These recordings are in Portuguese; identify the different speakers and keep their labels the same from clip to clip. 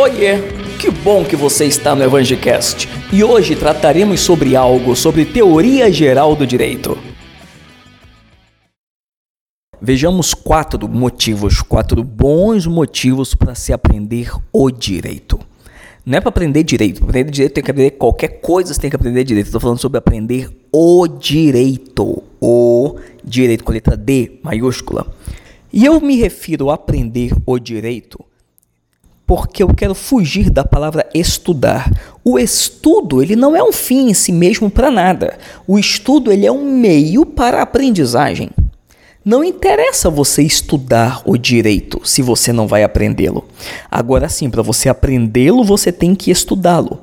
Speaker 1: Oiê, que bom que você está no Evangelcast. E hoje trataremos sobre algo sobre teoria geral do direito. Vejamos quatro motivos, quatro bons motivos para se aprender o direito. Não é para aprender direito. Para aprender direito tem que aprender qualquer coisa, você tem que aprender direito. Estou falando sobre aprender o direito. O direito com letra D maiúscula. E eu me refiro a aprender o direito porque eu quero fugir da palavra estudar. O estudo, ele não é um fim em si mesmo para nada. O estudo, ele é um meio para a aprendizagem. Não interessa você estudar o direito se você não vai aprendê-lo. Agora sim, para você aprendê-lo, você tem que estudá-lo.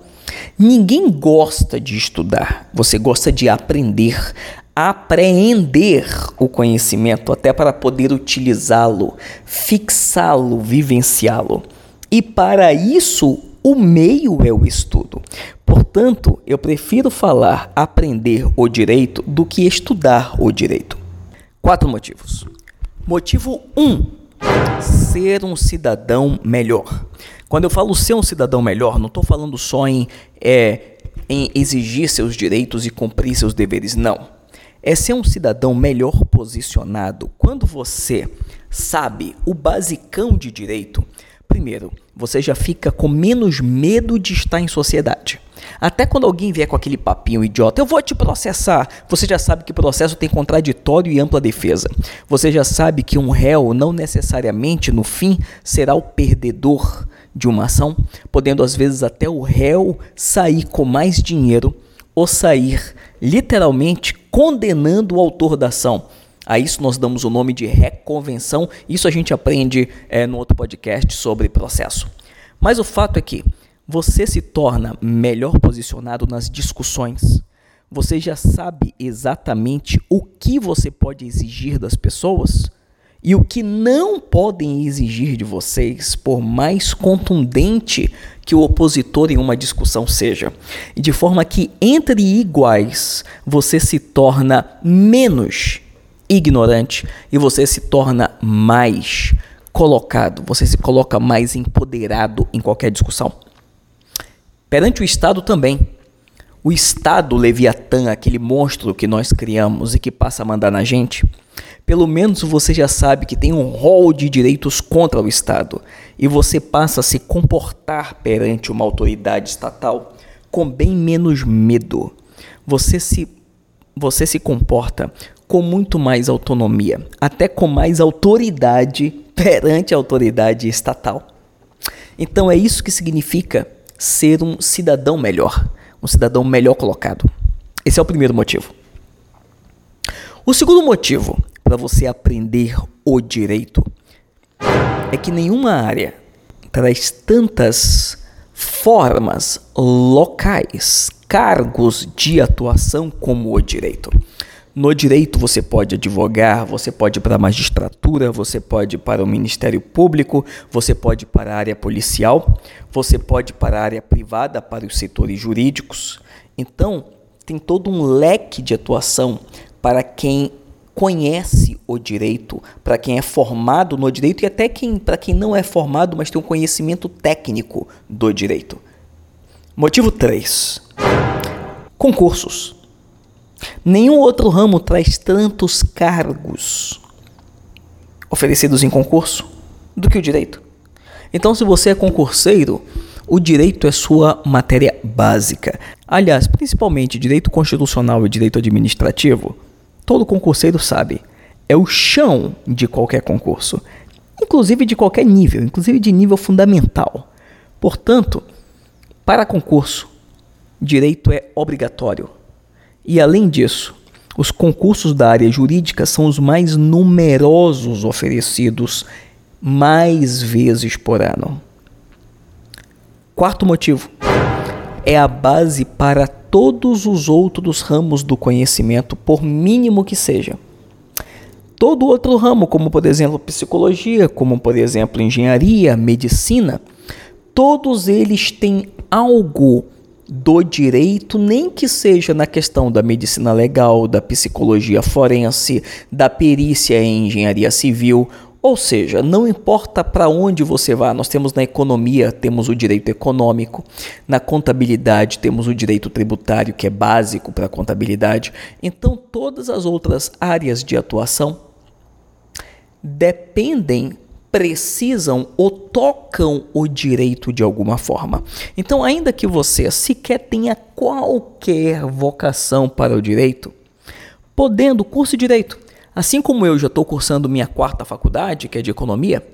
Speaker 1: Ninguém gosta de estudar, você gosta de aprender, apreender o conhecimento até para poder utilizá-lo, fixá-lo, vivenciá-lo. E para isso, o meio é o estudo. Portanto, eu prefiro falar aprender o direito do que estudar o direito. Quatro motivos. Motivo 1. Um, ser um cidadão melhor. Quando eu falo ser um cidadão melhor, não estou falando só em, é, em exigir seus direitos e cumprir seus deveres, não. É ser um cidadão melhor posicionado. Quando você sabe o basicão de direito, primeiro, você já fica com menos medo de estar em sociedade. Até quando alguém vier com aquele papinho idiota, eu vou te processar, você já sabe que processo tem contraditório e ampla defesa. Você já sabe que um réu não necessariamente, no fim, será o perdedor de uma ação, podendo às vezes até o réu sair com mais dinheiro ou sair literalmente condenando o autor da ação. A isso nós damos o nome de reconvenção. Isso a gente aprende é, no outro podcast sobre processo. Mas o fato é que você se torna melhor posicionado nas discussões. Você já sabe exatamente o que você pode exigir das pessoas e o que não podem exigir de vocês, por mais contundente que o opositor em uma discussão seja. De forma que, entre iguais, você se torna menos ignorante e você se torna mais colocado, você se coloca mais empoderado em qualquer discussão. Perante o Estado também. O Estado Leviatã, aquele monstro que nós criamos e que passa a mandar na gente, pelo menos você já sabe que tem um rol de direitos contra o Estado e você passa a se comportar perante uma autoridade estatal com bem menos medo. Você se você se comporta com muito mais autonomia, até com mais autoridade perante a autoridade estatal. Então é isso que significa ser um cidadão melhor, um cidadão melhor colocado. Esse é o primeiro motivo. O segundo motivo para você aprender o direito é que nenhuma área traz tantas formas locais, cargos de atuação como o direito. No direito você pode advogar, você pode ir para a magistratura, você pode ir para o Ministério Público, você pode ir para a área policial, você pode ir para a área privada, para os setores jurídicos. Então, tem todo um leque de atuação para quem conhece o direito, para quem é formado no direito e até quem, para quem não é formado, mas tem um conhecimento técnico do direito. Motivo 3. Concursos. Nenhum outro ramo traz tantos cargos oferecidos em concurso do que o direito. Então, se você é concurseiro, o direito é sua matéria básica. Aliás, principalmente direito constitucional e direito administrativo, todo concurseiro sabe, é o chão de qualquer concurso, inclusive de qualquer nível, inclusive de nível fundamental. Portanto, para concurso, direito é obrigatório. E além disso, os concursos da área jurídica são os mais numerosos oferecidos mais vezes por ano. Quarto motivo é a base para todos os outros ramos do conhecimento, por mínimo que seja. Todo outro ramo, como por exemplo psicologia, como por exemplo engenharia, medicina, todos eles têm algo do direito, nem que seja na questão da medicina legal, da psicologia forense, da perícia em engenharia civil Ou seja, não importa para onde você vá, nós temos na economia, temos o direito econômico, na contabilidade, temos o direito tributário, que é básico para a contabilidade. Então, todas as outras áreas de atuação dependem, precisam ou tocam o direito de alguma forma. Então, ainda que você sequer tenha qualquer vocação para o direito, podendo curso direito Assim como eu já estou cursando minha quarta faculdade, que é de economia,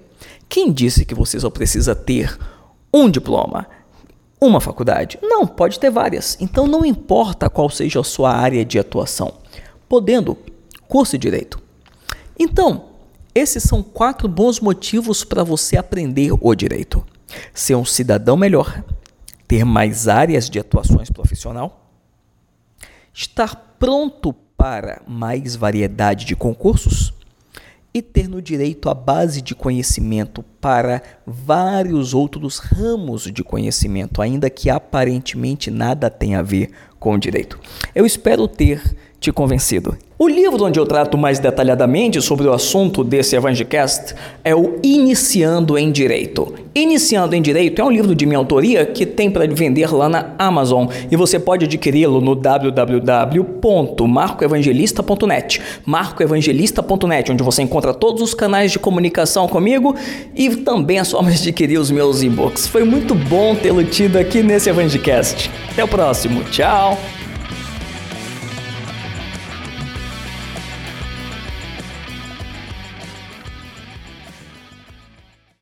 Speaker 1: quem disse que você só precisa ter um diploma? Uma faculdade? Não, pode ter várias. Então não importa qual seja a sua área de atuação, podendo, curso direito. Então, esses são quatro bons motivos para você aprender o direito. Ser um cidadão melhor, ter mais áreas de atuações profissional, estar pronto para mais variedade de concursos e ter no direito a base de conhecimento para vários outros ramos de conhecimento, ainda que aparentemente nada tenha a ver com o direito. Eu espero ter te convencido. O livro onde eu trato mais detalhadamente sobre o assunto desse Evangelcast é o Iniciando em Direito. Iniciando em Direito é um livro de minha autoria que tem para vender lá na Amazon e você pode adquiri-lo no www.marcoevangelista.net, marcoevangelista.net, onde você encontra todos os canais de comunicação comigo e também as formas de adquirir os meus e-books. Foi muito bom tê-lo tido aqui nesse Evangelcast. Até o próximo. Tchau.